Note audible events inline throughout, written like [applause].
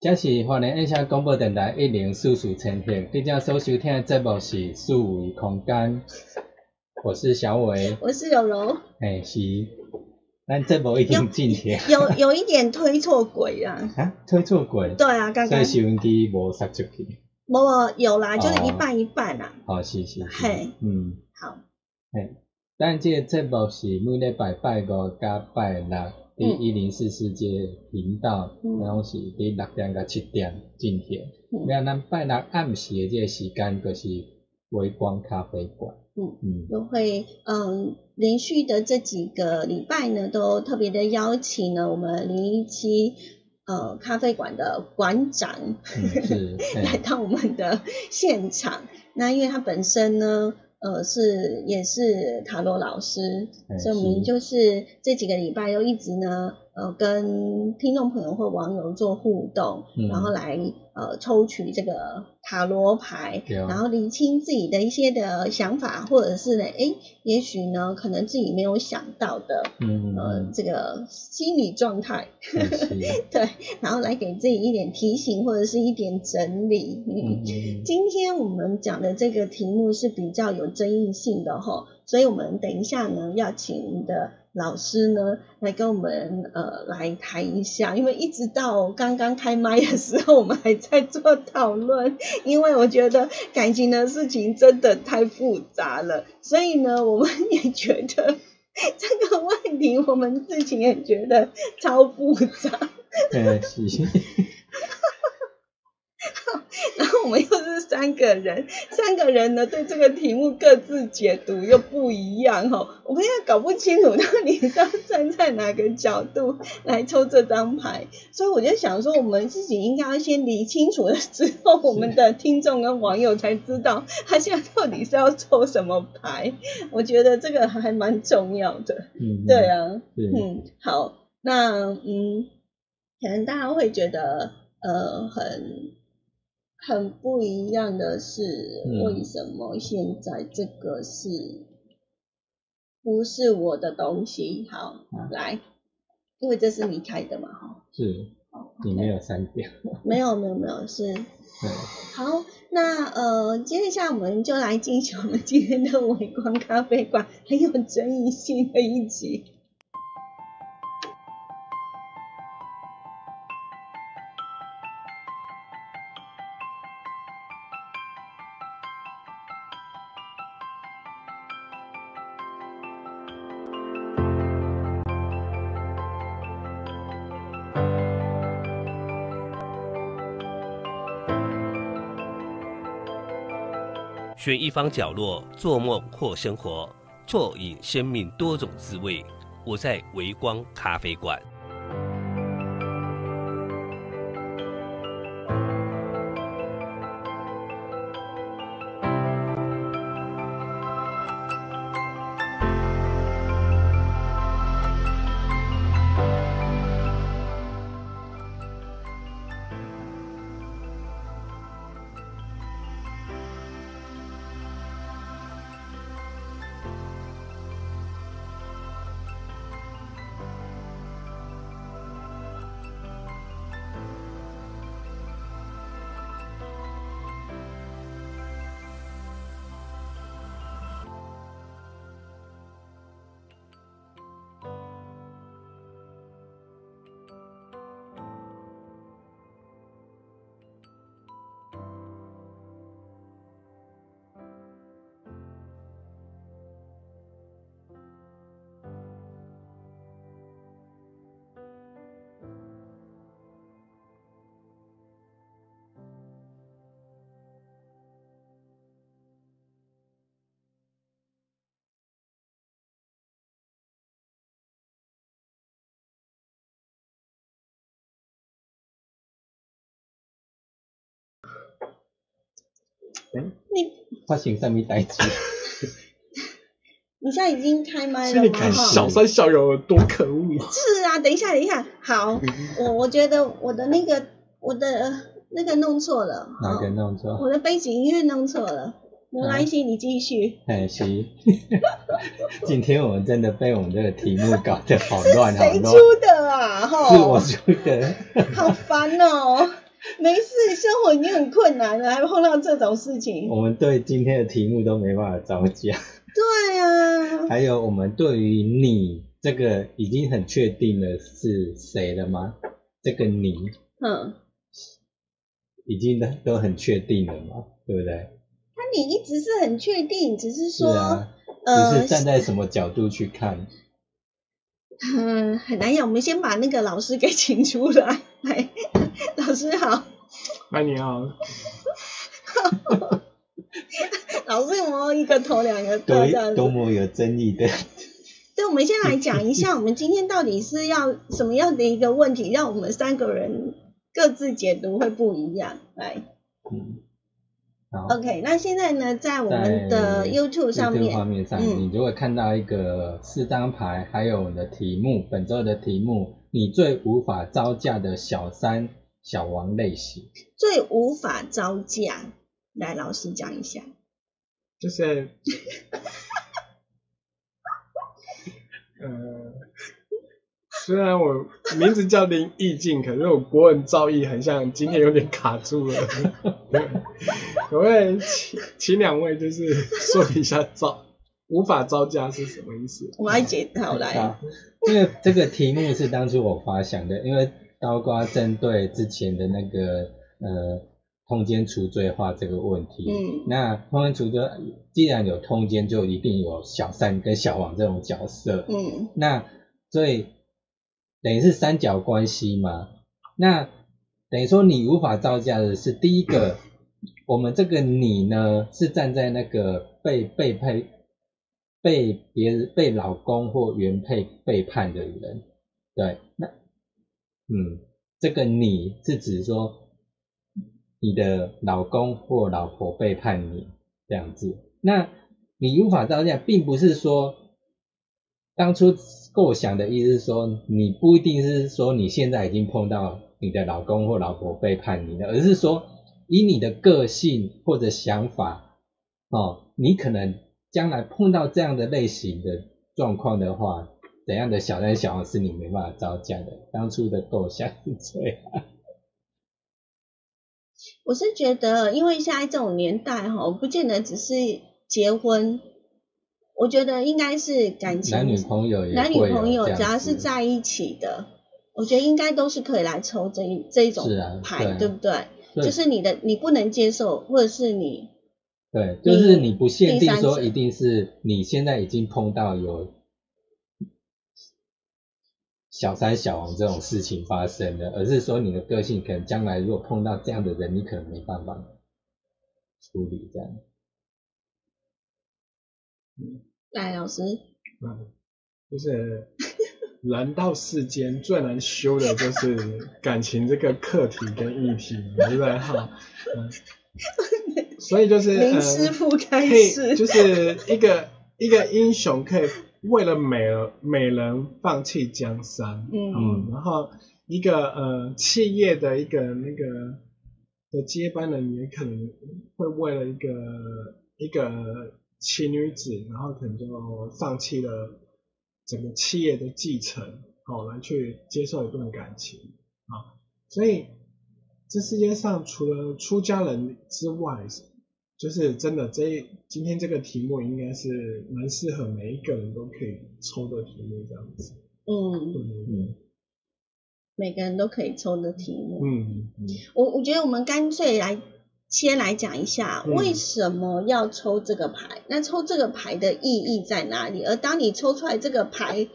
这是华联印象广播电台一零四四千赫，你正所收听的节目是四维空间，我是小伟，我是柔柔，哎是，咱节目已经进行，有有一点推错轨啊，啊？推错轨，对啊，刚刚。收音机无塞出去，无有啦，就是一半一半啦，哦是是，嘿，嗯，好，嘿，咱这个节目是每礼拜拜五加拜六。第一零四世界频道，然后是第六点到七点进行。那咱拜六暗时的这个时间，就是微光咖啡馆。嗯嗯，都会嗯连续的这几个礼拜呢，都特别的邀请了我们零一七呃咖啡馆的馆长 [laughs] 来到我们的现场。那因为他本身呢。呃，是也是塔罗老师，所以我们就是这几个礼拜又一直呢。呃，跟听众朋友或网友做互动，然后来呃抽取这个塔罗牌，然后理清自己的一些的想法，或者是呢，哎，也许呢，可能自己没有想到的，嗯呃，这个心理状态，[laughs] 对，然后来给自己一点提醒或者是一点整理。嗯，今天我们讲的这个题目是比较有争议性的哈，所以我们等一下呢要请的。老师呢，来跟我们呃来谈一下，因为一直到刚刚开麦的时候，我们还在做讨论，[laughs] 因为我觉得感情的事情真的太复杂了，所以呢，我们也觉得 [laughs] 这个问题，我们自己也觉得超复杂。对，是。然后我们又是三个人，三个人呢对这个题目各自解读又不一样哈，我们也搞不清楚到底是要站在哪个角度来抽这张牌，所以我就想说，我们自己应该要先理清楚了之后，我们的听众跟网友才知道他现在到底是要抽什么牌。我觉得这个还蛮重要的，嗯，对啊，嗯，好，那嗯，可能大家会觉得呃很。很不一样的是，为什么现在这个是不是我的东西？好，来，因为这是你开的嘛，哈。是，你没有删掉。没有，没有，没有，是。好，那呃，接下来我们就来进行我们今天的微光咖啡馆很有争议性的一集。选一方角落做梦或生活，坐饮生命多种滋味。我在维光咖啡馆。你发生什么代志？[laughs] 你现在已经开麦了吗？小三小友多可恶！是啊，等一下，等一下，好，我我觉得我的那个我的那个弄错了。哪个弄错？我的背景音乐弄错了。没关系，你继续。哎，行。[laughs] 今天我们真的被我们这个题目搞得好乱，好乱。谁出的啊？哈，是我出的。好烦哦。[laughs] 没事，生活已经很困难了，还碰到这种事情。我们对今天的题目都没办法招架。[laughs] 对啊。还有，我们对于你这个已经很确定了是谁了吗？这个你，嗯，已经都都很确定了嘛，对不对？那你一直是很确定，只是说，呃，只是站在什么角度去看？嗯，[laughs] 很难讲。我们先把那个老师给请出来，来。老师好，欢你好。[laughs] 老师有没有一个头两个头这样多么有争议的。对，我们先来讲一下，我们今天到底是要什么样的一个问题，让我们三个人各自解读会不一样。来，嗯。OK，那现在呢，在我们的 YouTube 上面，画面上，你就会看到一个四张牌，还有我们的题目，本周的题目，你最无法招架的小三、小王类型。最无法招架，来，老师讲一下。就是，[laughs] 呃。虽然我名字叫林意境，可是我国文造诣很像今天有点卡住了。可不可以请请两位就是说一下招无法招架是什么意思？我来解好来。这个这个题目是当初我发想的，因为刀瓜针对之前的那个呃通奸除罪化这个问题。嗯。那通奸除罪，既然有通奸，就一定有小三跟小王这种角色。嗯。那所以。等于是三角关系嘛？那等于说你无法招架的是第一个，我们这个你呢是站在那个被被配、被别人、被老公或原配背叛的人，对，那嗯，这个你是指说你的老公或老婆背叛你这样子，那你无法招架，并不是说当初。构想的意思是说，你不一定是说你现在已经碰到你的老公或老婆背叛你了，而是说以你的个性或者想法，哦，你可能将来碰到这样的类型的状况的话，怎样的小三小王是你没办法招架的？当初的构想是这样。[laughs] 我是觉得，因为现在这种年代哈，不见得只是结婚。我觉得应该是感情，男女朋友，男女朋友只要是在一起的，我觉得应该都是可以来抽这一这一种牌，对不对？就是你的你不能接受，或者是你，对，就是你不限定说一定是你现在已经碰到有小三小王这种事情发生的，而是说你的个性可能将来如果碰到这样的人，你可能没办法处理这样。来，老师。嗯，就是 [laughs] 人到世间最难修的就是感情这个课题跟议题，对不对？哈，嗯，[laughs] 所以就是林师傅开始，就是一个一个英雄可以为了美而美人放弃江山，嗯，然后一个呃企业的一个那个的接班人也可能会为了一个一个。奇女子，然后可能就放弃了整个企业的继承，好来去接受一段感情啊。所以这世界上除了出家人之外，就是真的这今天这个题目应该是蛮适合每一个人都可以抽的题目这样子。嗯嗯，每个人都可以抽的题目。嗯嗯，我我觉得我们干脆来。先来讲一下为什么要抽这个牌，那抽这个牌的意义在哪里？而当你抽出来这个牌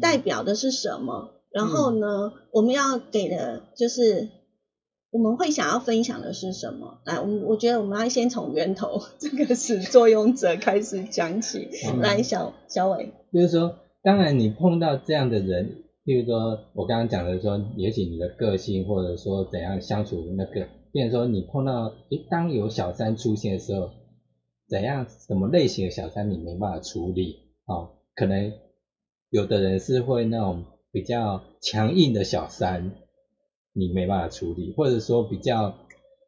代表的是什么？然后呢，我们要给的就是我们会想要分享的是什么？来，我我觉得我们要先从源头这个始作俑者开始讲起。来，小小伟，就是说，当然你碰到这样的人，譬如说我刚刚讲的说，也许你的个性或者说怎样相处的那个。变成说，你碰到诶，当有小三出现的时候，怎样什么类型的小三你没办法处理哦？可能有的人是会那种比较强硬的小三，你没办法处理，或者说比较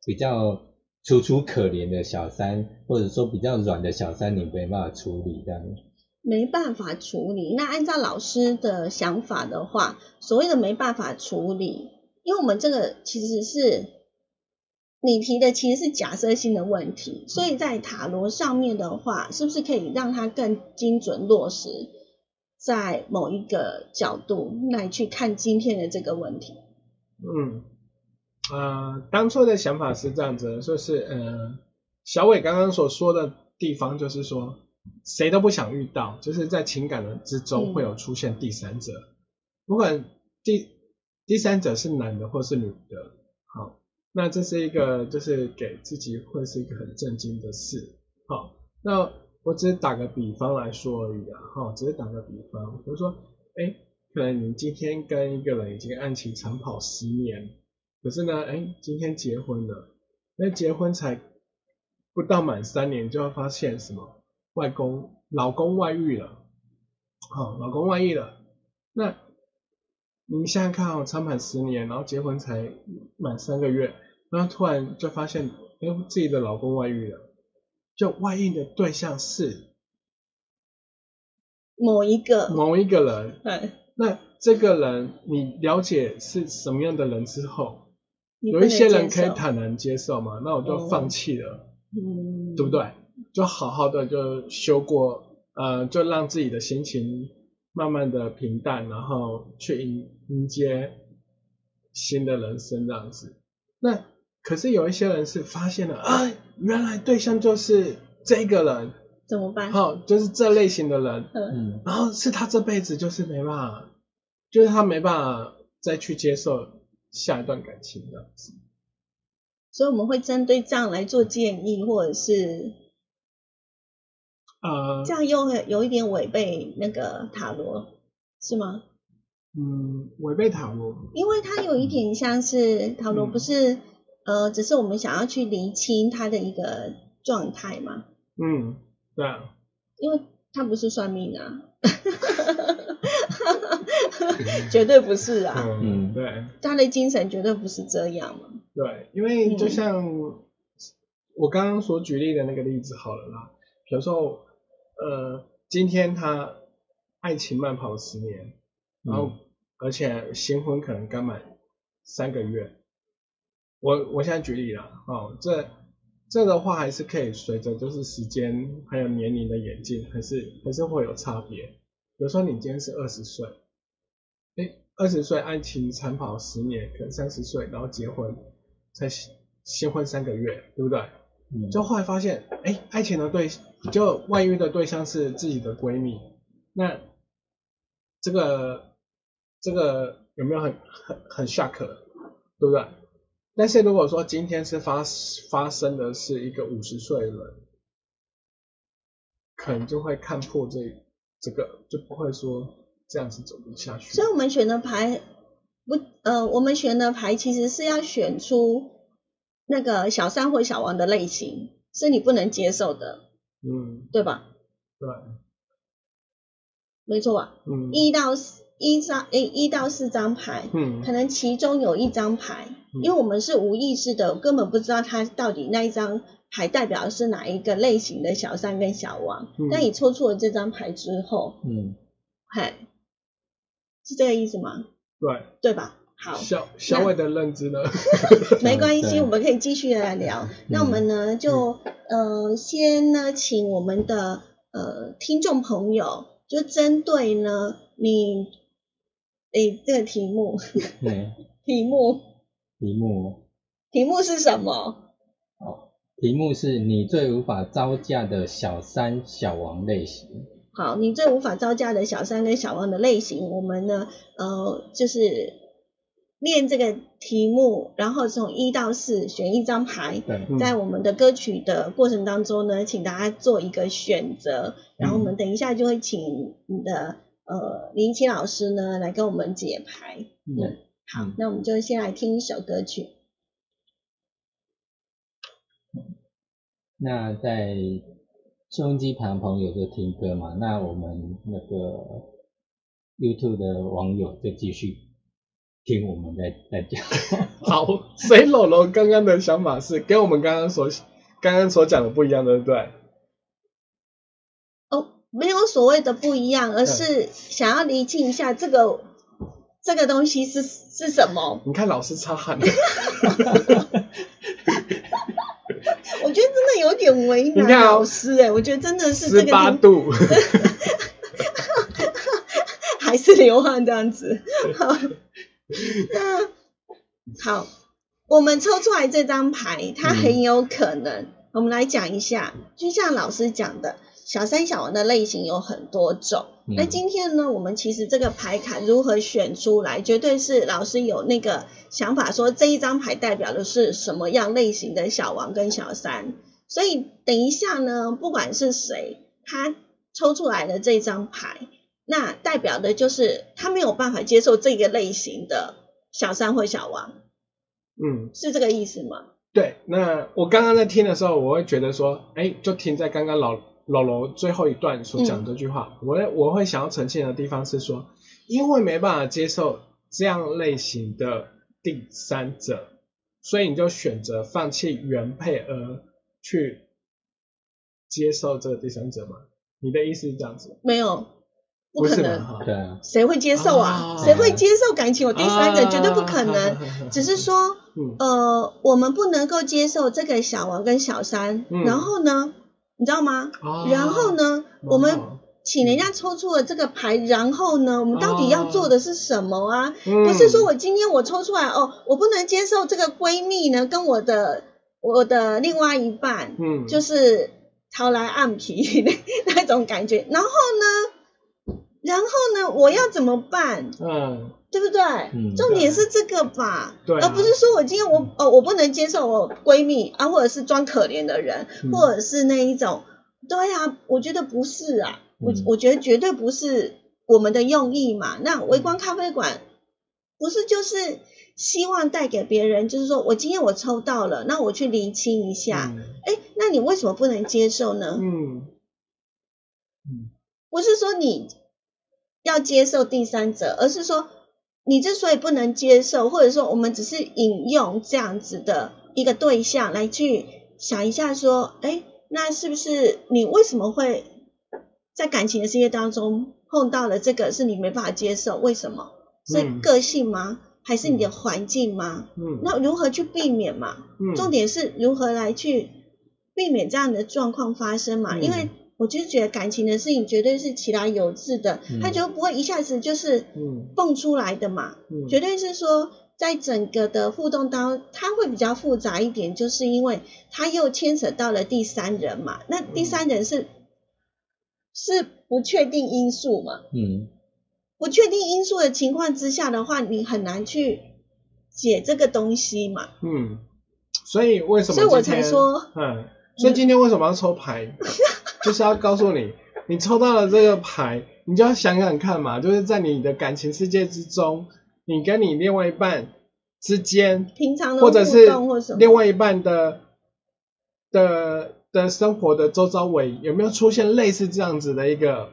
比较楚楚可怜的小三，或者说比较软的小三，你没办法处理这样。没办法处理。那按照老师的想法的话，所谓的没办法处理，因为我们这个其实是。你提的其实是假设性的问题，所以在塔罗上面的话，是不是可以让它更精准落实在某一个角度来去看今天的这个问题？嗯，呃，当初的想法是这样子，就是呃，小伟刚刚所说的地方，就是说谁都不想遇到，就是在情感的之中会有出现第三者，不管第第三者是男的或是女的，好。那这是一个，就是给自己会是一个很震惊的事。好，那我只是打个比方来说而已啊。哈，只是打个比方，比如说，哎，可能你今天跟一个人已经爱情长跑十年，可是呢，哎，今天结婚了，那结婚才不到满三年，就要发现什么？外公、老公外遇了。好，老公外遇了，那。你想想看哦，长满十年，然后结婚才满三个月，然后突然就发现，哎，自己的老公外遇了，就外遇的对象是某一个某一个人。对。那这个人，你了解是什么样的人之后，有一些人可以坦然接受嘛？那我就放弃了，嗯，对不对？就好好的就修过，呃，就让自己的心情。慢慢的平淡，然后去迎迎接新的人生这样子。那可是有一些人是发现了啊，原来对象就是这个人，怎么办？好，就是这类型的人，嗯，然后是他这辈子就是没办法，就是他没办法再去接受下一段感情这样子。所以我们会针对这样来做建议，或者是。呃，这样又有一点违背那个塔罗，是吗？嗯，违背塔罗，因为它有一点像是塔罗，不是呃，只是我们想要去厘清他的一个状态嘛。嗯，对啊。因为他不是算命啊，[laughs] 绝对不是啊。嗯，对。他的精神绝对不是这样嘛。对，因为就像我刚刚所举例的那个例子好了啦，比如说。呃，今天他爱情慢跑十年，然后而且新婚可能刚满三个月。我我现在举例了，哦，这这的话还是可以随着就是时间还有年龄的演进，还是还是会有差别。比如说你今天是二十岁，哎，二十岁爱情长跑十年，可能三十岁然后结婚才新婚三个月，对不对？就后来发现，哎，爱情的对，就外遇的对象是自己的闺蜜，那这个这个有没有很很很 shock，对不对？但是如果说今天是发发生的是一个五十岁的人，可能就会看破这这个，就不会说这样子走不下去。所以我们选的牌不呃，我们选的牌其实是要选出那个小三或小王的类型，是你不能接受的，嗯，对吧？对，没错吧？嗯，一到四一张诶一到四张牌，嗯可能其中有一张牌，因为我们是无意识的，根本不知道它到底那一张牌代表的是哪一个类型的小三跟小王。嗯那你抽出了这张牌之后，嗯，嗨，是这个意思吗？对，对吧？好，小小伟的认知呢？[laughs] 没关系，我们可以继续来聊。那我们呢，就呃先呢，请我们的呃听众朋友，就针对呢你诶这个题目，[laughs] 对，题目题目题目是什么？哦，题目是你最无法招架的小三小王类型。好，你最无法招架的小三跟小王的类型，我们呢呃就是念这个题目，然后从一到四选一张牌，在我们的歌曲的过程当中呢，请大家做一个选择，然后我们等一下就会请你的呃林奇老师呢来跟我们解牌。嗯，好，那我们就先来听一首歌曲。那在收音机旁朋友就听歌嘛，那我们那个 YouTube 的网友就继续听我们在在讲。[laughs] 好，所以龙龙刚刚的想法是跟我们刚刚所刚刚所讲的不一样，对不对？哦，没有所谓的不一样，而是想要厘清一下这个这个东西是是什么。你看老师擦汗，[laughs] 我觉得真的有点为难老师哎、我觉得真的是这十八度，[laughs] 还是流汗这样子。好，那 [laughs] 好，我们抽出来这张牌，它很有可能，我们来讲一下，就像老师讲的，小三小王的类型有很多种。嗯那今天呢，我们其实这个牌卡如何选出来，绝对是老师有那个想法，说这一张牌代表的是什么样类型的小王跟小三。所以等一下呢，不管是谁，他抽出来的这张牌，那代表的就是他没有办法接受这个类型的小三或小王，嗯，是这个意思吗？对。那我刚刚在听的时候，我会觉得说，哎，就停在刚刚老老罗最后一段所讲的这句话，我会我会想要呈现的地方是说，因为没办法接受这样类型的第三者，所以你就选择放弃原配而去接受这个第三者吗？你的意思是这样子？没有，不可能，对啊，谁会接受啊？啊谁会接受感情有第三者？啊绝对不可能。只是说，嗯呃，我们不能够接受这个小王跟小三，嗯然后呢，你知道吗？啊然后呢，我们哦请人家抽出了这个牌，然后呢，我们到底要做的是什么啊？嗯不是说我今天我抽出来哦，我不能接受这个闺蜜呢跟我的我的另外一半，嗯，就是朝来暗皮 [laughs] 那种感觉。然后呢，然后呢，我要怎么办？嗯。对不对？嗯重点是这个吧，对啊。而不是说我今天我哦我不能接受我闺蜜啊，或者是装可怜的人，嗯。或者是那一种，对啊，我觉得不是啊，我嗯。我觉得绝对不是我们的用意嘛。那微光咖啡馆不是就是希望带给别人，就是说我今天我抽到了，那我去厘清一下，哎、那你为什么不能接受呢？嗯。不是说你要接受第三者，而是说你之所以不能接受，或者说我们只是引用这样子的一个对象来去想一下，说，哎，那是不是你为什么会在感情的世界当中碰到了这个是你没办法接受？为什么？是嗯个性吗？还是你的环境吗？嗯那如何去避免嘛？嗯重点是如何来去避免这样的状况发生嘛？嗯因为我就觉得感情的事情绝对是其来有致的，嗯它就不会一下子就是嗯蹦出来的嘛，嗯绝对是说在整个的互动当中，它会比较复杂一点，就是因为它又牵扯到了第三人嘛，那第三人是、是不确定因素嘛，嗯不确定因素的情况之下的话，你很难去解这个东西嘛。嗯，所以为什么？所以我才说，嗯，所以今天为什么要抽牌？[laughs] 就是要告诉你，你抽到了这个牌，你就要想想看嘛，就是在你的感情世界之中，你跟你另外一半之间，平常的或者是或什么另外一半的的的生活的周遭围有没有出现类似这样子的一个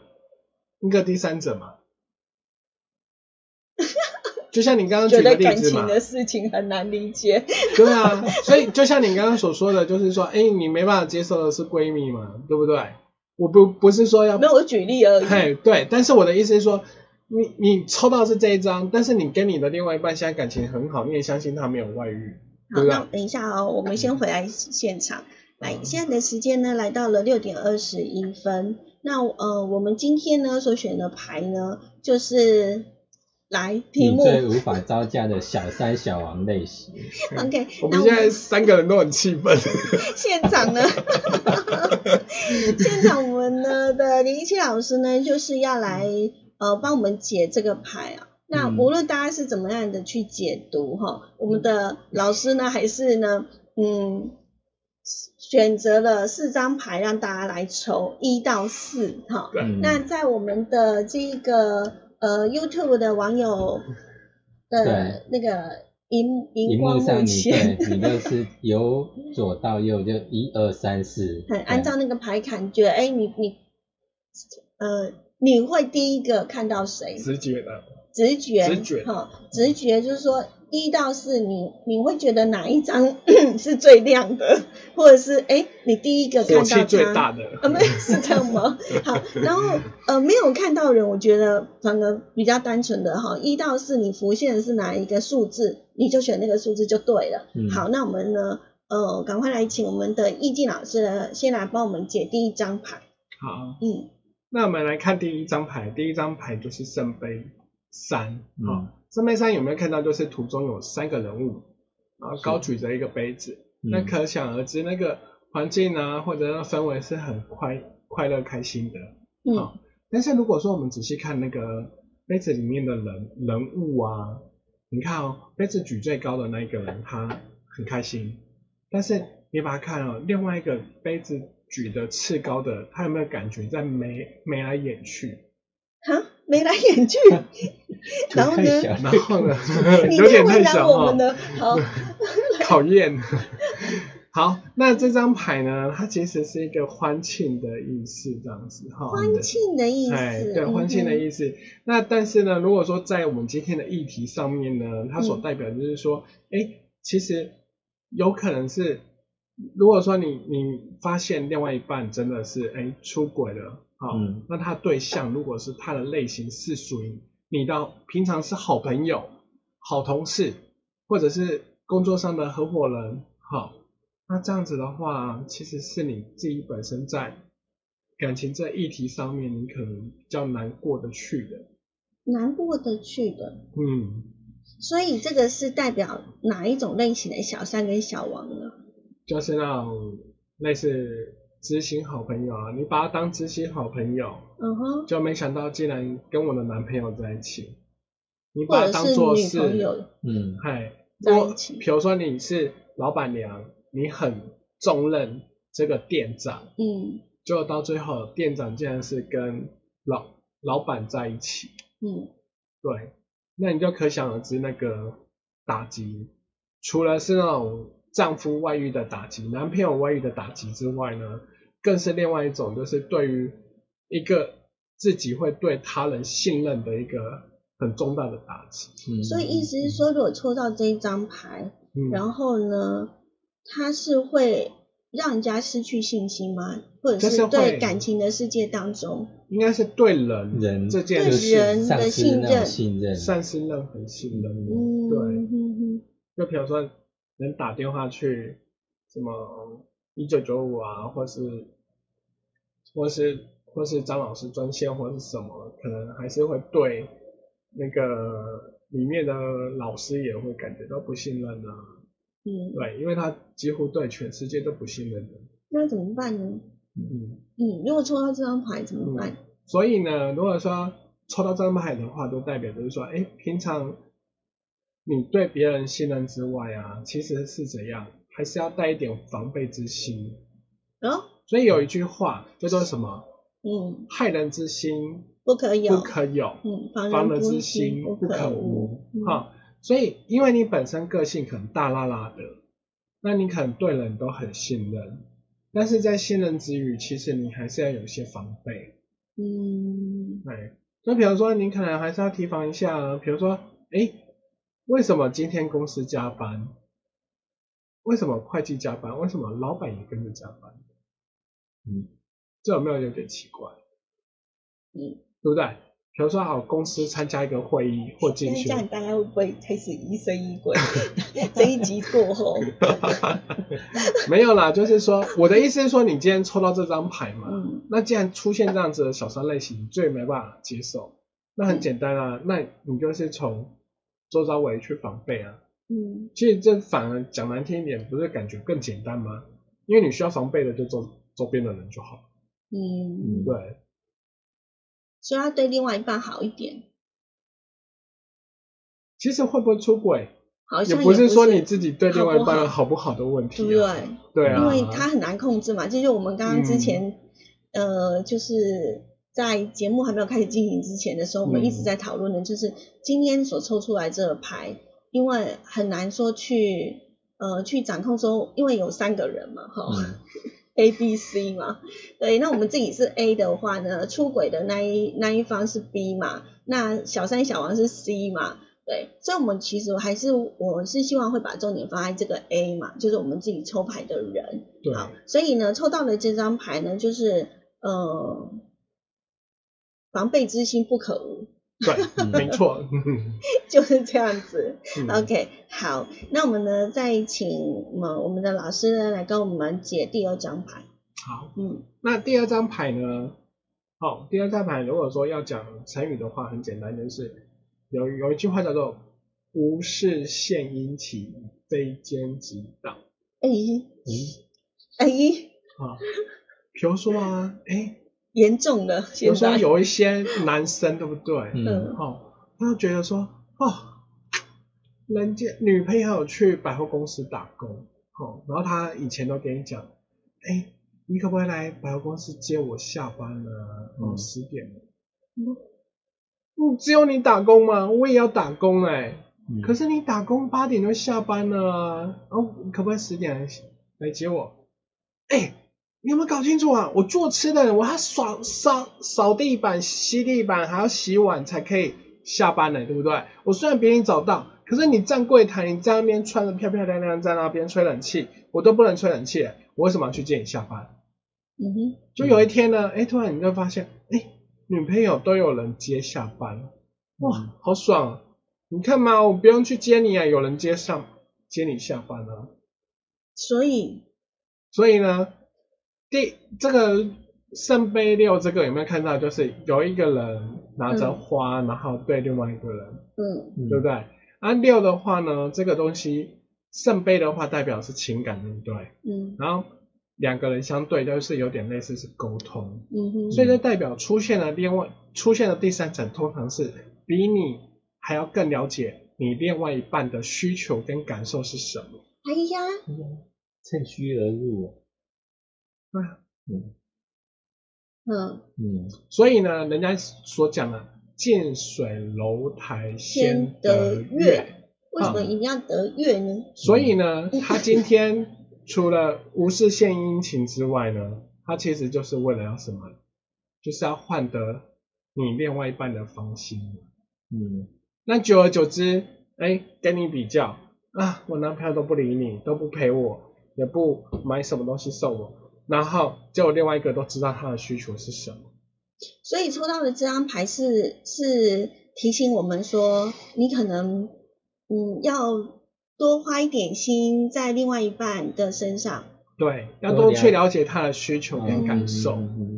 一个第三者嘛？[laughs] 就像你刚刚举的例子嘛，的事情很难理解。对啊，所以就像你刚刚所说的，就是说，哎，你没办法接受的是闺蜜嘛，对不对？我不不是说要没有我举例而已。嘿，对，但是我的意思是说，你你抽到是这一张，但是你跟你的另外一半现在感情很好，你也相信他没有外遇。好，那等一下哦，我们先回来现场。来，现在的时间呢，来到了六点二十一分。那呃，我们今天呢所选的牌呢，就是。来，题目。最无法招架的小三小王类型。[laughs] OK，我们现在三个人都很气愤。[laughs] 现场呢？[laughs] 现场我们呢的林一七老师呢，就是要来呃帮我们解这个牌啊。那无论大家是怎么样的去解读哈，我们的老师呢还是呢嗯选择了四张牌让大家来抽一到四哈。那在我们的这个。呃，YouTube 的网友的那个荧荧光幕上，你就是由左到右就一二三四，[laughs] 很按照那个排感，觉得哎，你你呃，你会第一个看到谁？直觉的，直觉，直觉，哈，直觉就是说。一到四，你你会觉得哪一张 [coughs] 是最亮的，或者是哎，你第一个看到它，最大的啊，没是这样吗？[laughs] 好，然后呃，没有看到人，我觉得反而比较单纯的哈，一到四你浮现的是哪一个数字，你就选那个数字就对了。好，那我们呢，呃，赶快来请我们的易静老师呢，先来帮我们解第一张牌。好，嗯，那我们来看第一张牌，第一张牌就是圣杯三，好。圣杯三有没有看到？就是图中有三个人物，然后高举着一个杯子，那可想而知，那个环境啊，或者那氛围是很快快乐开心的。嗯。但是如果说我们仔细看那个杯子里面的人人物啊，你看哦，杯子举最高的那一个人他很开心，但是你把它看哦，另外一个杯子举的次高的，他有没有感觉在眉眉来眼去？哈？眉来眼去，[laughs] 然后呢？然后呢？有点太小哈。好，[laughs] 考验。[laughs] 好，那这张牌呢？它其实是一个欢庆的意思，这样子哈。欢庆的意思。哎，对，欢庆的意思。那但是呢，如果说在我们今天的议题上面呢，它所代表就是说，哎，其实有可能是，如果说你你发现另外一半真的是哎出轨了。好，那他对象如果是他的类型是属于你的平常是好朋友、好同事，或者是工作上的合伙人，好，那这样子的话，其实是你自己本身在感情这议题上面，你可能比较难过得去的，难过得去的，嗯，所以这个是代表哪一种类型的小三跟小王呢？就是那种类似。知心好朋友啊，你把他当知心好朋友，嗯哼，就没想到竟然跟我的男朋友在一起。你把他当做是，嗯，嗨，我，比如说你是老板娘，你很重任这个店长，嗯，就到最后店长竟然是跟老老板在一起，嗯，对，那你就可想而知那个打击，除了是那种丈夫外遇的打击，男朋友外遇的打击之外呢？更是另外一种，就是对于一个自己会对他人信任的一个很重大的打击。嗯所以意思是说，如果抽到这一张牌，然后呢，他是会让人家失去信心吗？或者是对感情的世界当中，应该是对人人这件事人的信任，信任，丧失任何信任。嗯，对。就比如说，能打电话去什么？一九九五啊，或是或是或是张老师专线或是什么，可能还是会对那个里面的老师也会感觉到不信任啊。嗯，对，因为他几乎对全世界都不信任的。那怎么办呢？嗯嗯，如果抽到这张牌怎么办？所以呢，如果说抽到这张牌的话，就代表就是说，哎，平常你对别人信任之外啊，其实是怎样？还是要带一点防备之心。哦，所以有一句话叫做什么？嗯，害人之心不可有，不可有。嗯，防人之心不可无。好，所以因为你本身个性可能大拉拉的，那你可能对人都很信任，但是在信任之余，其实你还是要有一些防备。嗯，对。就比如说，你可能还是要提防一下，比如说，哎，为什么今天公司加班？为什么会计加班？为什么老板也跟着加班？嗯，这有没有有点奇怪？嗯，对不对？比如说，好，公司参加一个会议或进去，这样大家会不会开始疑神疑鬼？[laughs] 这一集过后，[laughs] 没有啦，就是说，我的意思是说，你今天抽到这张牌嘛，那既然出现这样子的小三类型，你最没办法接受，那很简单啊，那你就是从周遭围去防备啊。嗯，其实这反而讲难听一点，不是感觉更简单吗？因为你需要防备的就周周边的人就好。嗯，对。所以要对另外一半好一点。其实会不会出轨，好像也不是说你自己对另外一半好不好的问题。对，对啊，因为他很难控制嘛。就是我们刚刚之前，呃，就是在节目还没有开始进行之前的时候，我们一直在讨论的，就是今天所抽出来这个牌，因为很难说去，呃，去掌控说，因为有三个人嘛，哈。[laughs] A、B、C 嘛，对，那我们自己是 A 的话呢，出轨的那一那一方是 B 嘛，那小三小王是 C 嘛，对，所以我们其实还是我是希望会把重点放在这个 A 嘛，就是我们自己抽牌的人，好，所以呢，抽到的这张牌呢，就是呃，防备之心不可无。对，没错，[laughs] [laughs] 就是这样子。OK，好，那我们呢，再请我们我们的老师呢来跟我们解第二张牌。好，嗯，那第二张牌呢？好，第二张牌如果说要讲成语的话，很简单，就是有有一句话叫做“无事献殷勤，非奸即盗”。哎，嗯，哎，啊，比如说啊，哎。严重的，有时候有一些男生，对不对？嗯，哦，他就觉得说，哦，人家女朋友去百货公司打工，哦，然后他以前都跟你讲，哎，你可不可以来百货公司接我下班呢？哦，十点了。嗯，只有你打工吗？我也要打工哎。可是你打工八点就下班了，哦，可不可以十点来来接我？哎。你有没有搞清楚啊？我做吃的，我还扫扫扫地板、吸地板，还要洗碗才可以下班呢，对不对？我虽然比你早到，可是你站柜台，你在那边穿的漂漂亮亮，在那边吹冷气，我都不能吹冷气，我为什么要去接你下班？嗯哼。就有一天呢，哎，突然你就发现，哎，女朋友都有人接下班，哇，好爽！啊！你看嘛，我不用去接你啊，有人接上接你下班啊。所以，所以呢？第这个圣杯六这个有没有看到？就是有一个人拿着花，然后对另外一个人，嗯，对不对？啊六的话呢，这个东西圣杯的话代表是情感，对不对？嗯，然后两个人相对就是有点类似是沟通，嗯哼，所以这代表出现了另外出现了第三层，通常是比你还要更了解你另外一半的需求跟感受是什么。哎呀，趁虚而入。嗯嗯嗯，所以呢，人家所讲的近水楼台先得月，为什么一定要得月呢？所以呢，他今天除了无事献殷勤之外呢，他其实就是为了要什么？就是要换得你另外一半的芳心。嗯，那久而久之，哎，跟你比较啊，我男朋友都不理你，都不陪我，也不买什么东西送我。然后就另外一个都知道他的需求是什么，所以抽到的这张牌是是提醒我们说，你可能嗯要多花一点心在另外一半的身上，对，要多去了解他的需求跟感受，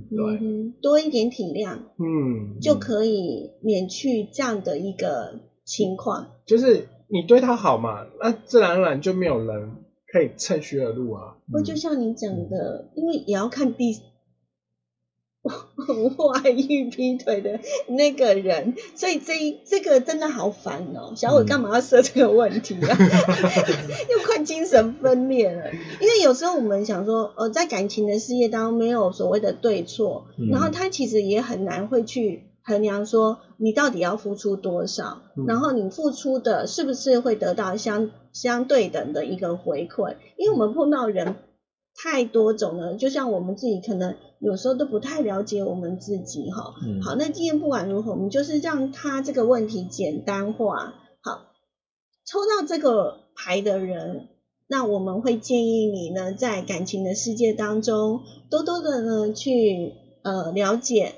对，多一点体谅，嗯，就可以免去这样的一个情况。就是你对他好嘛，那自然而然就没有人。可以趁虚而入啊！不就像你讲的，因为也要看第外遇劈腿的那个人，所以这这个真的好烦哦。小伟干嘛要设这个问题啊？[laughs] 又快精神分裂了。因为有时候我们想说，呃，在感情的事业当中没有所谓的对错，然后他其实也很难会去衡量说你到底要付出多少，然后你付出的是不是会得到相相对等的一个回馈？因为我们碰到人。太多种了，就像我们自己可能有时候都不太了解我们自己哈。好，那今天不管如何，我们就是让他这个问题简单化。好，抽到这个牌的人，那我们会建议你呢，在感情的世界当中，多多的呢去呃了解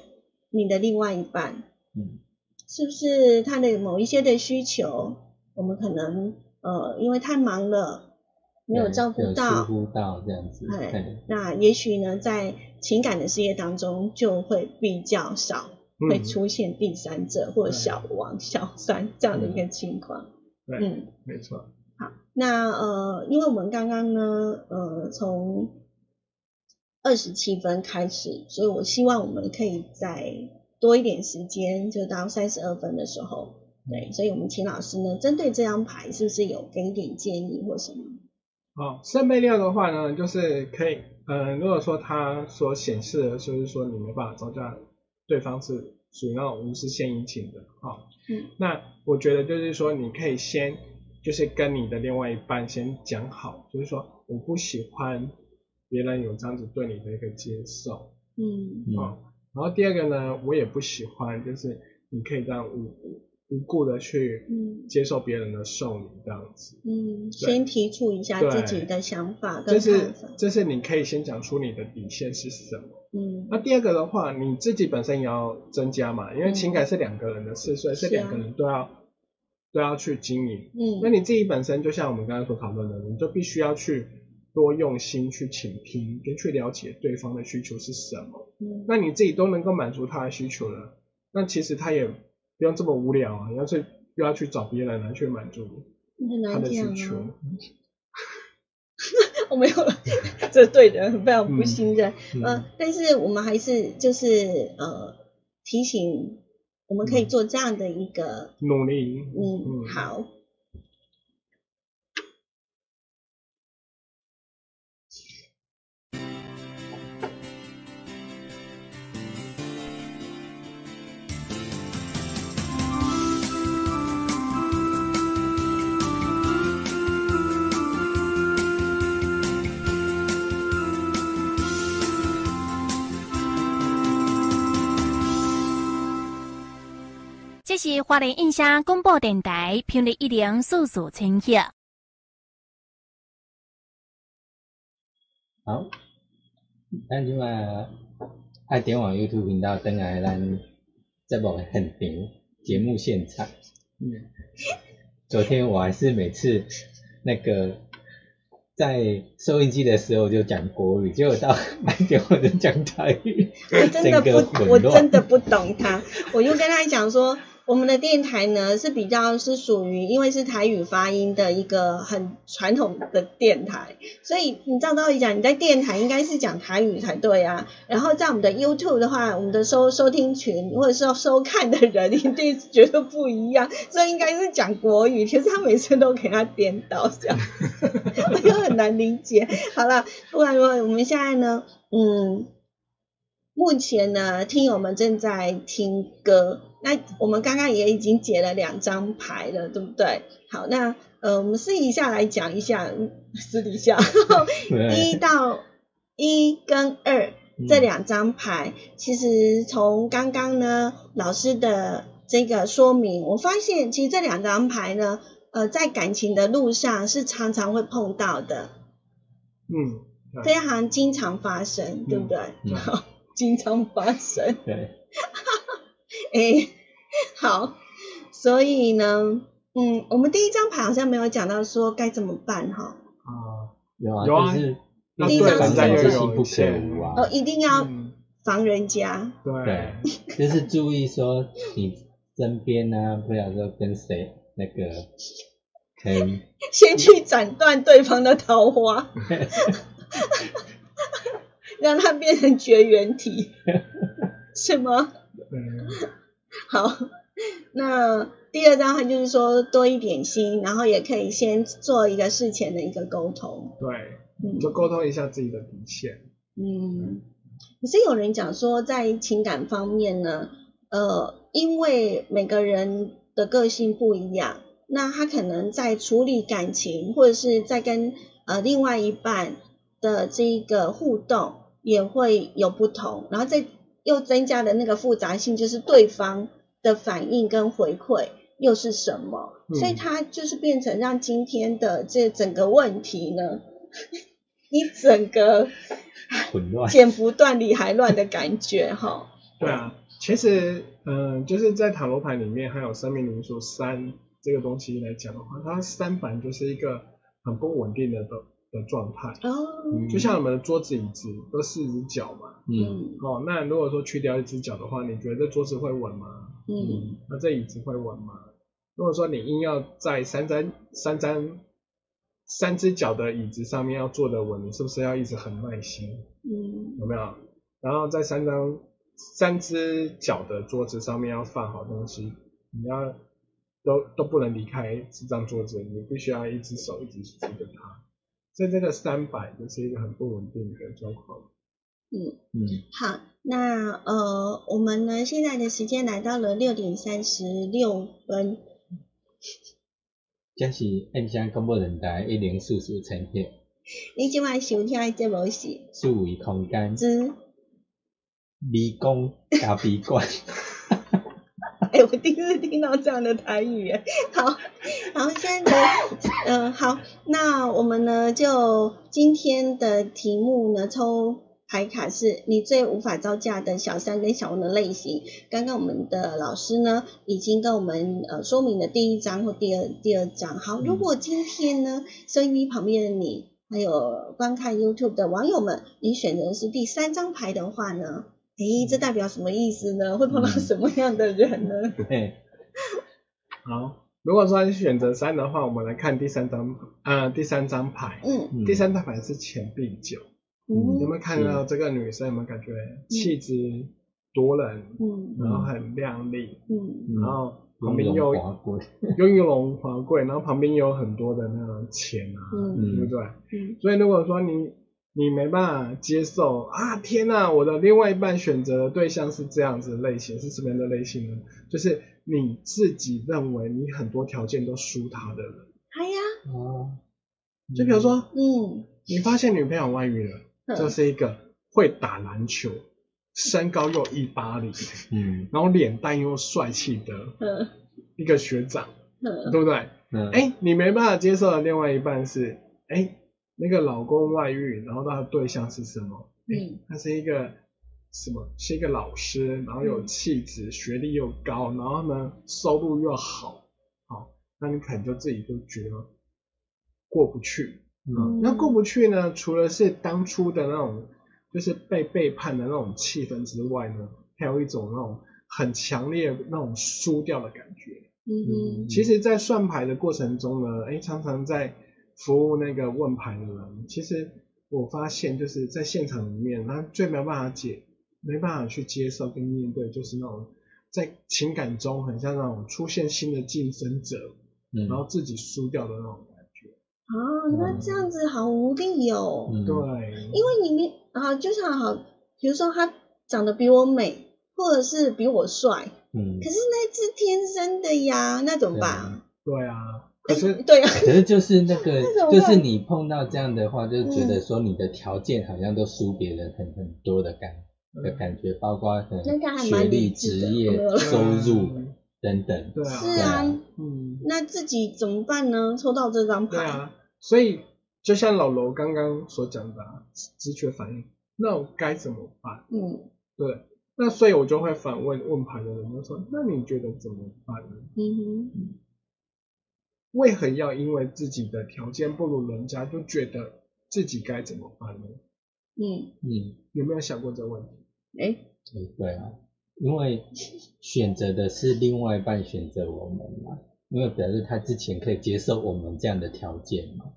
你的另外一半，嗯，是不是他的某一些的需求，我们可能呃因为太忙了。没有照顾到，疏忽到这样子。哎，那也许呢，在情感的事业当中就会比较少，会出现第三者或小王、小三这样的一个情况。嗯，没错。好，那呃，因为我们刚刚呢，呃，从二十七分开始，所以我希望我们可以再多一点时间，就到三十二分的时候，对，所以我们请老师呢，针对这张牌，是不是有给一点建议或什么？哦，圣杯六的话呢，就是可以，嗯，如果说它所显示的就是说你没办法招架对方是属于那种无事献殷勤的，哦，嗯，那我觉得就是说你可以先就是跟你的另外一半先讲好，就是说我不喜欢别人有这样子对你的一个接受，嗯，哦，然后第二个呢，我也不喜欢就是你可以这样无。无故的去接受别人的受你这样子，嗯，先提出一下自己的想法跟看法，这是你可以先讲出你的底线是什么，嗯，那第二个的话，你自己本身也要增加嘛，因为情感是两个人的事，所以是两个人都要都要去经营，嗯，那你自己本身就像我们刚刚所讨论的，你就必须要去多用心去倾听跟去了解对方的需求是什么，嗯，那你自己都能够满足他的需求了，那其实他也。不用这么无聊啊！要去又要去找别人来去满足他的需求，[laughs] 我没有，[laughs] 这对人非常不信任。嗯，但是我们还是就是呃提醒，我们可以做这样的一个努力。嗯嗯，好。这是华联印象广播电台频率一零四四千赫。好，咱今晚爱点网 YouTube 频道登来咱节目很顶节目现场。嗯，昨天我还是每次那个在收音机的时候就讲国语，结果到麦点我就讲台语，我真的不，我真的不懂他，我又跟他讲说。我们的电台呢是比较是属于，因为是台语发音的一个很传统的电台，所以你照道理讲，你在电台应该是讲台语才对啊。然后在我们的 YouTube 的话，我们的收收听群或者是收看的人一定觉得不一样，所以应该是讲国语。其实他每次都给他颠倒，这样 [laughs] 我就很难理解。好了，不管如何，我们现在呢，嗯，目前呢，听友们正在听歌。那我们刚刚也已经解了两张牌了，对不对？好，那呃，我们私底下来讲一下，私底下。[laughs] 一到一跟二这两张牌，其实从刚刚呢老师的这个说明，我发现其实这两张牌呢，呃，在感情的路上是常常会碰到的，嗯，非常经常发生，对不对？经常发生，对。[laughs] 哎，好，所以呢，嗯，我们第一张牌好像没有讲到说该怎么办哈。啊，有啊，就是第一张防人之心不可无啊。哦，一定要防人家。对，就是注意说你身边呢，不要说跟谁那个，[laughs] 可以先去斩断对方的桃花，[laughs] 让它变成绝缘体。[laughs] 是吗？嗯，[laughs] 好，那第二章它就是说多一点心，然后也可以先做一个事前的一个沟通。对，嗯就沟通一下自己的底线。嗯，可是有人讲说，在情感方面呢，呃，因为每个人的个性不一样，那他可能在处理感情，或者是在跟呃另外一半的这个互动也会有不同，然后再又增加的那个复杂性，就是对方的反应跟回馈又是什么，嗯所以它就是变成让今天的这整个问题呢，[laughs] 一整个混乱。剪不断理还乱的感觉哈。对啊，其实，嗯、就是在塔罗牌里面，还有生命灵数三这个东西来讲的话，它三版就是一个很不稳定的的的状态。哦，就像我们的桌子、椅子都四只脚嘛，嗯嗯哦，那如果说去掉一只脚的话，你觉得这桌子会稳吗？嗯那这椅子会稳吗？如果说你硬要在三张三张三只脚的椅子上面要坐得稳，你是不是要一直很耐心？嗯有没有？然后在三张三只脚的桌子上面要放好东西，你要都都不能离开这张桌子，你必须要一只手一直扶着它。所以这个三百就是一个很不稳定的状况。嗯，嗯，好，那呃，我们呢现在的时间来到了六点三十六分，这是印象广播电台一零四四呈现你今晚收听的节目是四维空间。之，迷宫咖啡馆。第一次听到这样的台语耶，好，好，现在呢，嗯、好，那我们呢就今天的题目呢抽牌卡是你最无法招架的小三跟小王的类型。刚刚我们的老师呢已经跟我们呃说明了第一章或第二第二章。好，如果今天呢收音机旁边的你，还有观看 YouTube 的网友们，你选择的是第三张牌的话呢？诶，这代表什么意思呢？会碰到嗯什么样的人呢？[laughs] 对，好，如果说你选择三的话，我们来看第三张，呃，第三张牌。嗯嗯第三张牌是钱币九，嗯有没有看到这个女生？有没有感觉气质夺人，嗯然后很靓丽，嗯然后旁边又雍容华贵。[laughs] 雍容华贵，然后旁边有很多的那种钱啊，嗯对不对？嗯所以如果说你你没办法接受啊，天呐，我的另外一半选择的对象是这样子的类型，是什么样的类型呢？就是你自己认为你很多条件都输他的人，哎呀，哦，就比如说嗯。你发现女朋友外遇了，嗯。就是一个会打篮球，身高又一八零，嗯。然后脸蛋又帅气的嗯。一个学长，嗯。对不对？嗯，哎、你没办法接受的另外一半是，哎、那个老公外遇，然后他的对象是什么？嗯他是一个什么？是一个老师，然后有嗯气质，学历又高，然后呢收入又好，好，那你可能就自己就觉得过不去。嗯那过不去呢，除了是当初的那种就是被背叛的那种气氛之外呢，还有一种那种很强烈那种输掉的感觉。嗯其实，在算牌的过程中呢，哎，常常在服务那个问牌的人，其实我发现就是在现场里面，他最没办法解，没办法去接受跟面对，就是那种在情感中很像那种出现新的竞争者，嗯，然后自己输掉的那种感觉。啊，那这样子好无力哦，嗯。对，因为你们啊，就像好，比如说他长得比我美，或者是比我帅，嗯。可，是那是天生的呀，那怎么办？对啊，可是 [laughs] 对啊，可是就是那个 [laughs] 就是你碰到这样的话，就觉得说你的条件好像都输别人很很多的感的感觉，包括学历、职业、收入嗯等等。对啊，是啊，嗯，那自己怎么办呢？抽到这张牌，对啊，所以就像老楼刚刚所讲的、啊，直觉反应，那我该怎么办？嗯。对，那所以我就会反问问牌的人，就说：那你觉得怎么办呢？嗯哼，为何要因为自己的条件不如人家，就觉得自己该怎么办呢？嗯，嗯，有没有想过这个问题？哎，对对啊，因为选择的是另外一半选择我们嘛，因为表示他之前可以接受我们这样的条件嘛，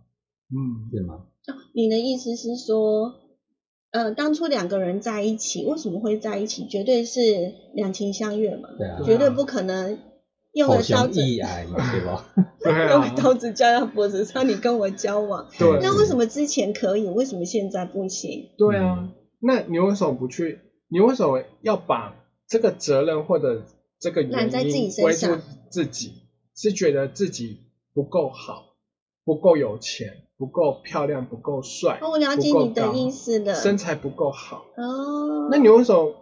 嗯，是吗？你的意思是说，呃，当初两个人在一起，为什么会在一起？绝对是两情相悦嘛，对啊，绝对不可能 [laughs] [laughs] 用了刀子，对吧？用个刀子架在脖子上，你跟我交往，对，那为什么之前可以，为什么现在不行？对啊，那你为什么不去？你为什么要把这个责任或者这个原因归咎自己？是觉得自己不够好，不够有钱。不够漂亮，不够帅，我了解你的意思了。身材不够好哦，那你为什么？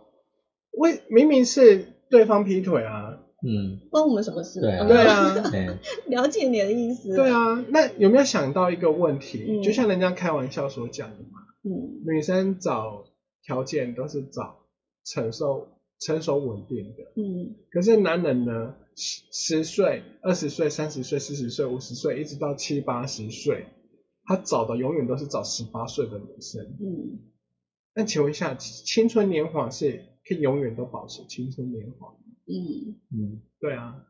为明明是对方劈腿啊，嗯，关我们什么事？对啊，对啊，[laughs] 了解你的意思。对啊，那有没有想到一个问题？就像人家开玩笑所讲的嘛，嗯，女生找条件都是找成熟、成熟稳定的，嗯，可是男人呢，十十岁、二十岁、三十岁、四十岁、五十岁，一直到七八十岁。他找的永远都是找十八岁的女生。嗯，那请问一下，青春年华是可以永远都保持青春年华？嗯嗯，对啊。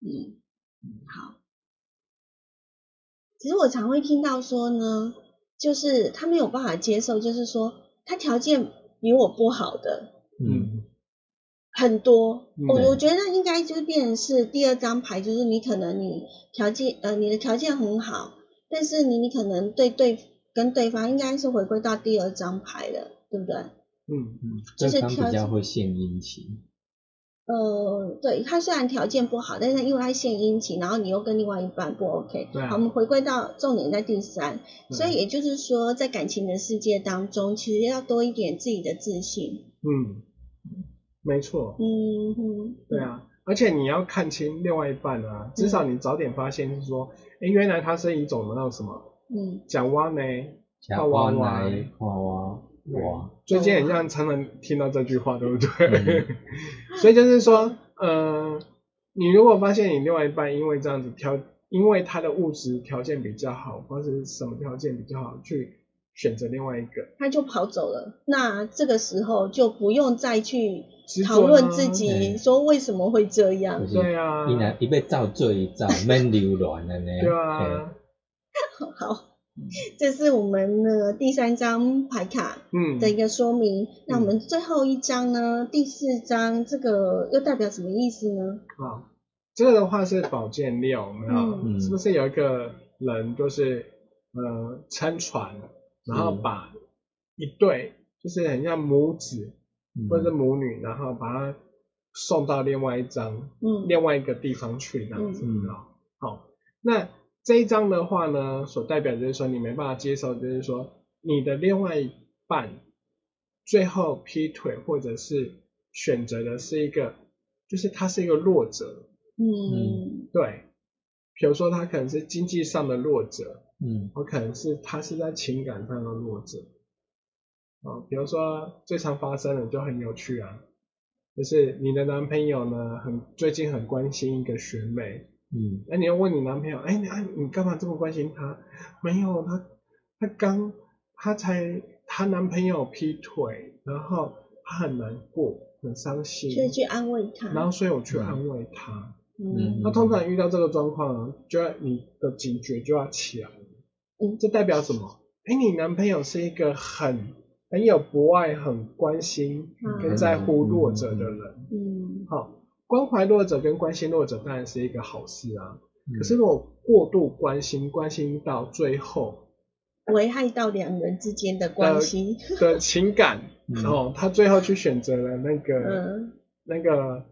嗯，好。其实我常会听到说呢，就是他没有办法接受，就是说他条件比我不好的，嗯，很多。我我觉得应该就是变成是第二张牌，就是你可能你条件呃你的条件很好。但是你你可能对对跟对方应该是回归到第二张牌了，对不对？嗯嗯，就是比较会献殷勤。呃，对他虽然条件不好，但是因为他献殷勤，然后你又跟另外一半不 OK。对。好，我们回归到重点在第三，所以也就是说，在感情的世界当中，其实要多一点自己的自信。嗯，没错。嗯哼。对啊，而且你要看清另外一半啊，至少你早点发现是说。哎，原来他是一种那种什么？嗯，讲蛙呢？讲蛙来蛙蛙蛙。最近很像常常听到这句话，对不对？[laughs] 所以就是说，呃，你如果发现你另外一半因为这样子挑，因为他的物质条件比较好，或者是什么条件比较好，去选择另外一个，他就跑走了。那这个时候就不用再去。讨论自己说为什么会这样？对啊，伊若伊要照做一照，免流乱了呢。对啊。[laughs] 好，这是我们的第三张牌卡的一个说明。那我们最后一张呢？第四张这个又代表什么意思呢？啊，这个的话是宝剑六，没有？是不是有一个人就是呃撑船，然后把一对就是很像母子。或者是母女，然后把它送到另外一张，嗯，另外一个地方去这样子，好，那这一张的话呢，所代表就是说你没办法接受，就是说你的另外一半最后劈腿，或者是选择的是一个，就是他是一个弱者，嗯，对，比如说他可能是经济上的弱者，嗯，我可能是他是在情感上的弱者。哦，比如说最常发生的就很有趣啊，就是你的男朋友呢，很最近很关心一个学妹，嗯，那你要问你男朋友，哎，你你干嘛这么关心他？没有，他他刚他才他男朋友劈腿，然后他很难过，很伤心，所以去安慰他，然后所以我去安慰他，嗯，那通常遇到这个状况，就要你的警觉就要起来，嗯，这代表什么？哎，你男朋友是一个很很有博爱、很关心跟在乎弱者的人，嗯，好，关怀弱者跟关心弱者当然是一个好事啊。可是如果过度关心，关心到最后危害到两人之间的关系的情感，哦，他最后去选择了那个那个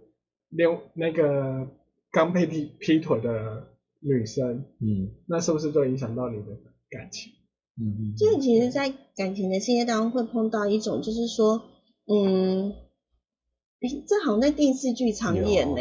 另那个刚被劈劈腿的女生，嗯，那是不是就影响到你的感情？嗯，所以其实，在感情的世界当中，会碰到一种，就是说，嗯，哎，这好像在电视剧常演呢，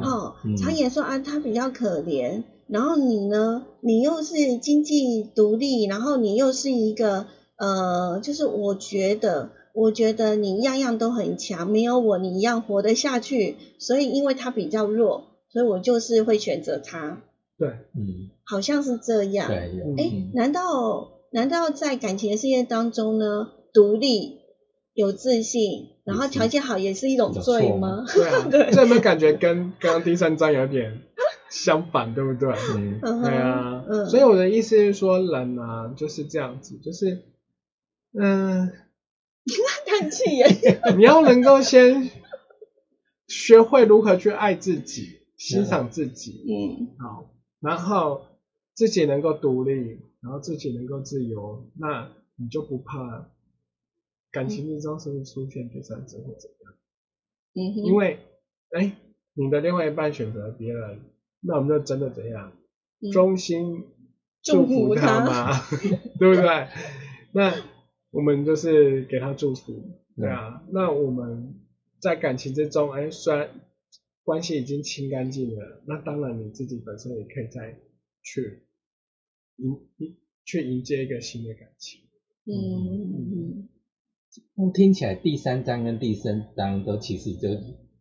哈，常演说啊，他比较可怜，然后你呢，你又是经济独立，然后你又是一个，呃，就是我觉得，我觉得你样样都很强，没有我你一样活得下去，所以因为他比较弱，所以我就是会选择他。对，嗯，好像是这样。对，哎，难道？难道在感情的世界当中呢，独立、有自信，然后条件好也是一种罪吗？对啊，[laughs] 这有没有感觉跟刚刚第三章有点相反，对不对？[laughs] 嗯，对啊。嗯。所以我的意思是说，人啊就是这样子，就是，嗯，[laughs] 叹气耶！你要能够先学会如何去爱自己，欣赏自己，嗯，好，然后自己能够独立，然后自己能够自由，那你就不怕感情之中是不是出现第三者或怎样？嗯哼，因为，哎，你的另外一半选择别人，那我们就真的怎样？嗯衷心祝祝福福他嘛，[laughs] 对不对？那我们就是给他祝福，对啊。那我们在感情之中，哎，虽然关系已经清干净了，那当然你自己本身也可以再去迎迎去迎接一个新的感情。嗯嗯那听起来第三章跟第四章都其实就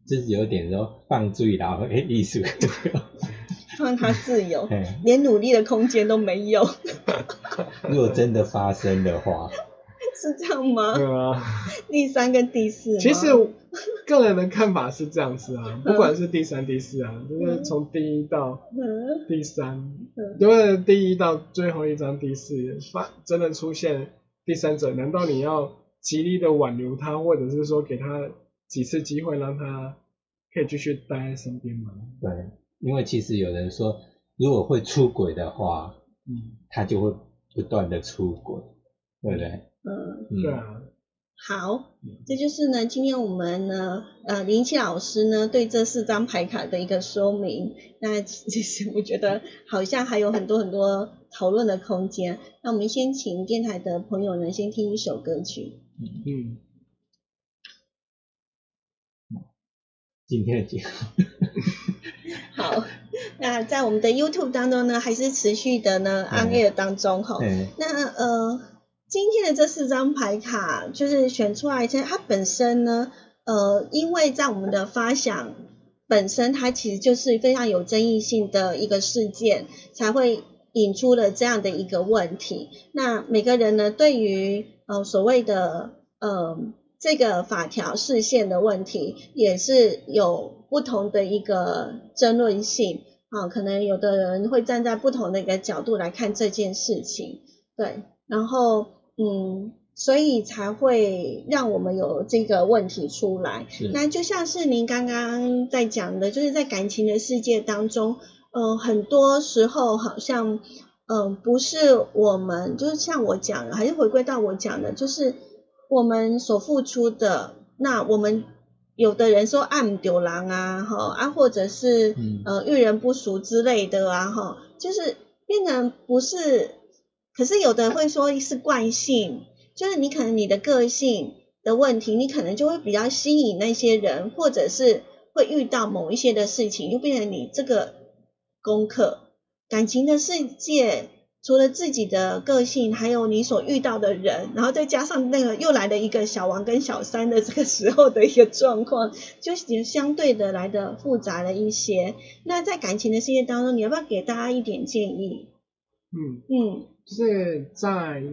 就是有点说放醉然后诶艺术，[laughs] 放他自由，嘿。连努力的空间都没有，[laughs] 如果真的发生的话，[laughs] 是这样吗？对啊，第三跟第四，其实我个人的看法是这样子啊，不管是第三、第四啊，就是从第一到嗯。第三，嗯。因为第一到最后一章第四发真的出现第三者，难道你要极力的挽留他，或者是说给他几次机会，让他可以继续待在身边吗？对，因为其实有人说，如果会出轨的话，嗯，他就会不断的出轨，对不对？嗯，嗯，对啊，好，这就是呢，今天我们呢，呃，林奇老师呢对这四张牌卡的一个说明。那其实我觉得好像还有很多很多讨论的空间。那我们先请电台的朋友呢，先听一首歌曲。嗯，今天的节目，[laughs] 好，那在我们的 YouTube 当中呢，还是持续的呢 on 嗯当中哈。嗯那呃，今天的这四张牌卡就是选出来，其实它本身呢，呃，因为在我们的发想本身，它其实就是非常有争议性的一个事件，才会引出了这样的一个问题。那每个人呢，对于呃所谓的呃这个法条视线的问题，也是有不同的一个争论性。啊，可能有的人会站在不同的一个角度来看这件事情，对，然后嗯，所以才会让我们有这个问题出来。是那就像是您刚刚在讲的，就是在感情的世界当中，呃，很多时候好像，嗯、不是我们，就是像我讲的，还是回归到我讲的，就是我们所付出的，那我们有的人说暗丢狼啊，哈啊，或者是嗯呃遇人不淑之类的啊，哈，就是变成不是，可是有的会说是惯性，就是你可能你的个性的问题，你可能就会比较吸引那些人，或者是会遇到某一些的事情，就变成你这个功课。感情的世界，除了自己的个性，还有你所遇到的人，然后再加上那个又来了一个小王跟小三的这个时候的一个状况，就也相对的来的复杂了一些。那在感情的世界当中，你要不要给大家一点建议？嗯，嗯就是在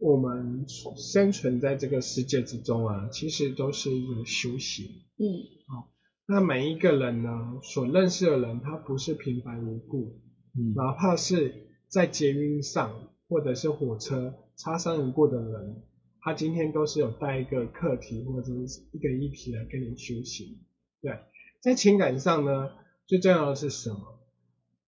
我们生存在这个世界之中啊，其实都是一个修行。嗯好那每一个人呢，所认识的人，他不是平白无故，嗯哪怕是在捷运上或者是火车擦身而过的人，他今天都是有带一个课题或者是一个议题来跟你修行。对，在情感上呢，最重要的是什么？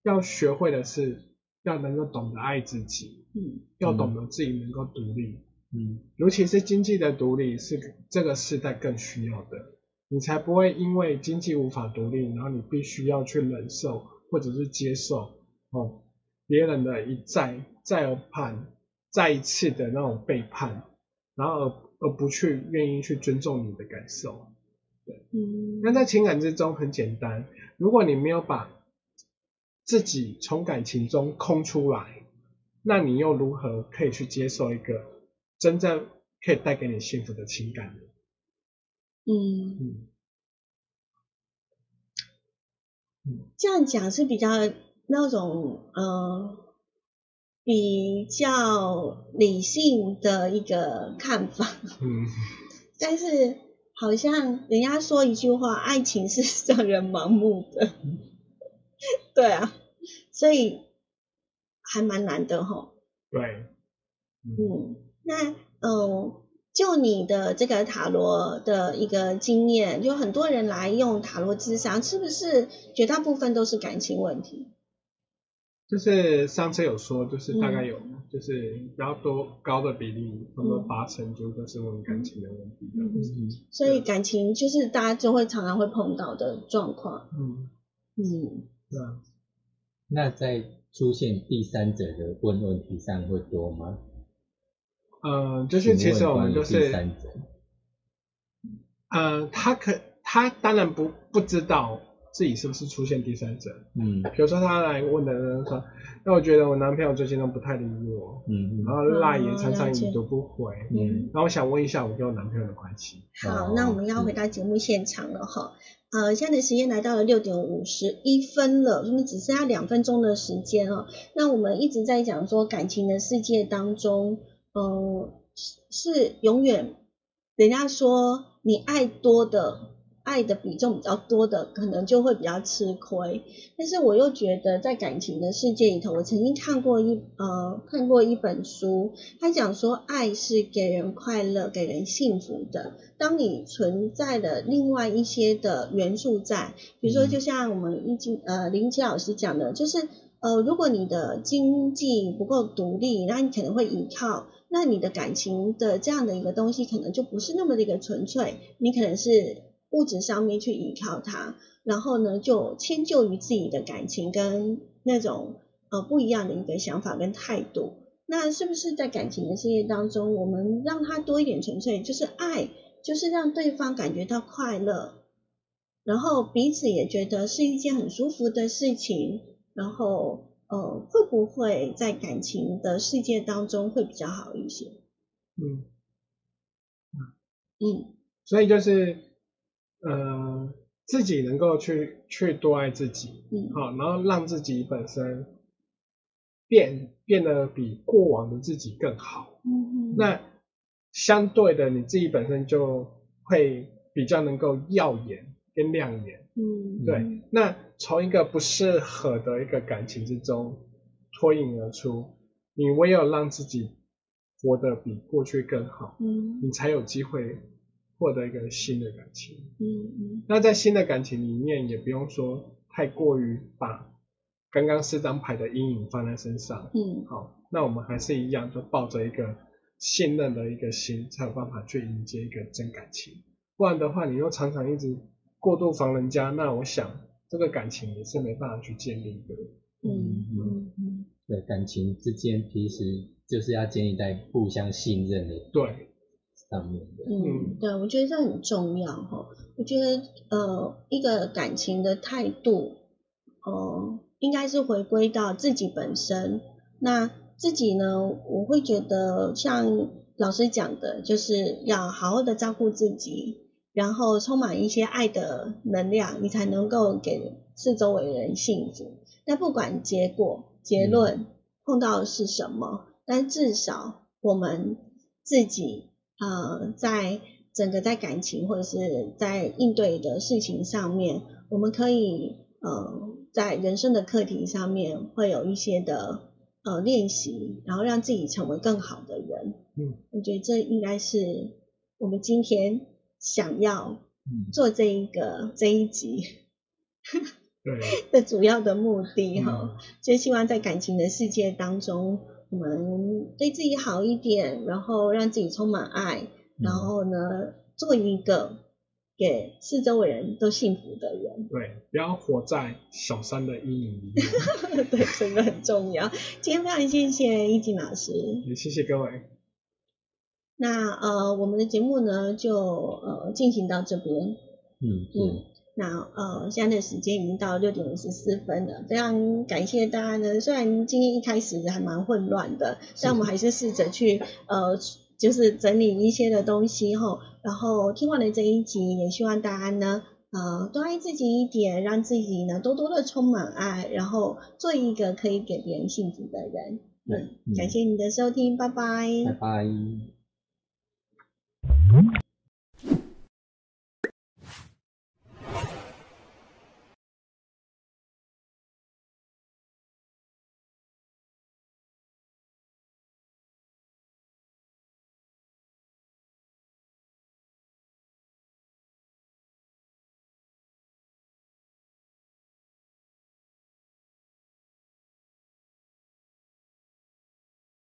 要学会的是要能够懂得爱自己，嗯要懂得自己能够独立，嗯尤其是经济的独立是这个时代更需要的，你才不会因为经济无法独立，然后你必须要去忍受或者是接受哦别人的一再再而叛，再一次的那种背叛，然后而而不去愿意去尊重你的感受。嗯。那在情感之中很简单，如果你没有把自己从感情中空出来，那你又如何可以去接受一个真正可以带给你幸福的情感呢？嗯，嗯。这样讲是比较那种呃比较理性的一个看法。嗯，[laughs] 但是好像人家说一句话，爱情是 [laughs] 让人盲目的，[laughs] 对啊，所以还蛮难的哈。对，嗯，那嗯，就你的这个塔罗的一个经验，就很多人来用塔罗智商，是不是绝大部分都是感情问题？就是上次有说，就是大概有，就是比较多高的比例，差不多八成就都是问感情的问题。嗯所以感情就是大家就会常常会碰到的状况。嗯嗯，对啊。那在出现第三者的问问题上会多吗？嗯，就是其实我们就是，嗯，他可他当然不不知道自己是不是出现第三者，嗯，比如说他来问的人说，那我觉得我男朋友最近都不太理我，嗯，然后赖也常常已读不回，嗯，然后我想问一下我跟我男朋友的关系。好，那我们要回到节目现场了哈，呃，现在的时间来到了六点五十一分了，我们只剩下两分钟的时间哦。那我们一直在讲说感情的世界当中。嗯，是永远，人家说你爱多的，爱的比重比较多的，可能就会比较吃亏。但是我又觉得，在感情的世界里头，我曾经看过一呃看过一本书，他讲说，爱是给人快乐、给人幸福的。当你存在的另外一些的元素在，比如说，就像我们一经呃林奇老师讲的，就是呃如果你的经济不够独立，那你可能会依靠。那你的感情的这样的一个东西，可能就不是那么的一个纯粹，你可能是物质上面去依靠他，然后呢就迁就于自己的感情跟那种呃不一样的一个想法跟态度。那是不是在感情的世界当中，我们让他多一点纯粹，就是爱，就是让对方感觉到快乐，然后彼此也觉得是一件很舒服的事情，然后。呃，会不会在感情的世界当中会比较好一些？嗯，嗯，所以就是呃，自己能够去去多爱自己，嗯，好，然后让自己本身变变得比过往的自己更好，嗯嗯，那相对的你自己本身就会比较能够耀眼跟亮眼。嗯，对，那从一个不适合的一个感情之中脱颖而出，你唯有让自己活得比过去更好，嗯，你才有机会获得一个新的感情，嗯嗯，那在新的感情里面，也不用说太过于把刚刚四张牌的阴影放在身上，嗯，好，那我们还是一样，就抱着一个信任的一个心，才有办法去迎接一个真感情，不然的话，你又常常一直。过度防人家，那我想这个感情也是没办法去建立的。嗯嗯嗯，对，感情之间其实就是要建立在互相信任的对上面的。嗯，对，我觉得这很重要哈。我觉得呃，一个感情的态度，哦，应该是回归到自己本身。那自己呢，我会觉得像老师讲的，就是要好好的照顾自己。然后充满一些爱的能量，你才能够给四周围人幸福。那不管结果、结论碰到的是什么，但至少我们自己呃，在整个在感情或者是在应对的事情上面，我们可以呃，在人生的课题上面会有一些的呃练习，然后让自己成为更好的人。嗯，我觉得这应该是我们今天。想要做这一个这一集，对 [laughs] 的主要的目的哈，就希望在感情的世界当中，我们对自己好一点，然后让自己充满爱，然后呢，做一个给四周围人都幸福的人。对，不要活在小三的阴影里面。[laughs] 对，真的很重要。今天非常谢谢易静老师，也谢谢各位。那呃，我们的节目呢就呃进行到这边，嗯嗯，那呃现在的时间已经到六点五十四分了，非常感谢大家呢。虽然今天一开始还蛮混乱的，但我们还是试着去呃就是整理一些的东西后，然后听完了这一集，也希望大家呢呃多爱自己一点，让自己呢多多的充满爱，然后做一个可以给别人幸福的人。嗯，感谢你的收听，拜拜，拜拜。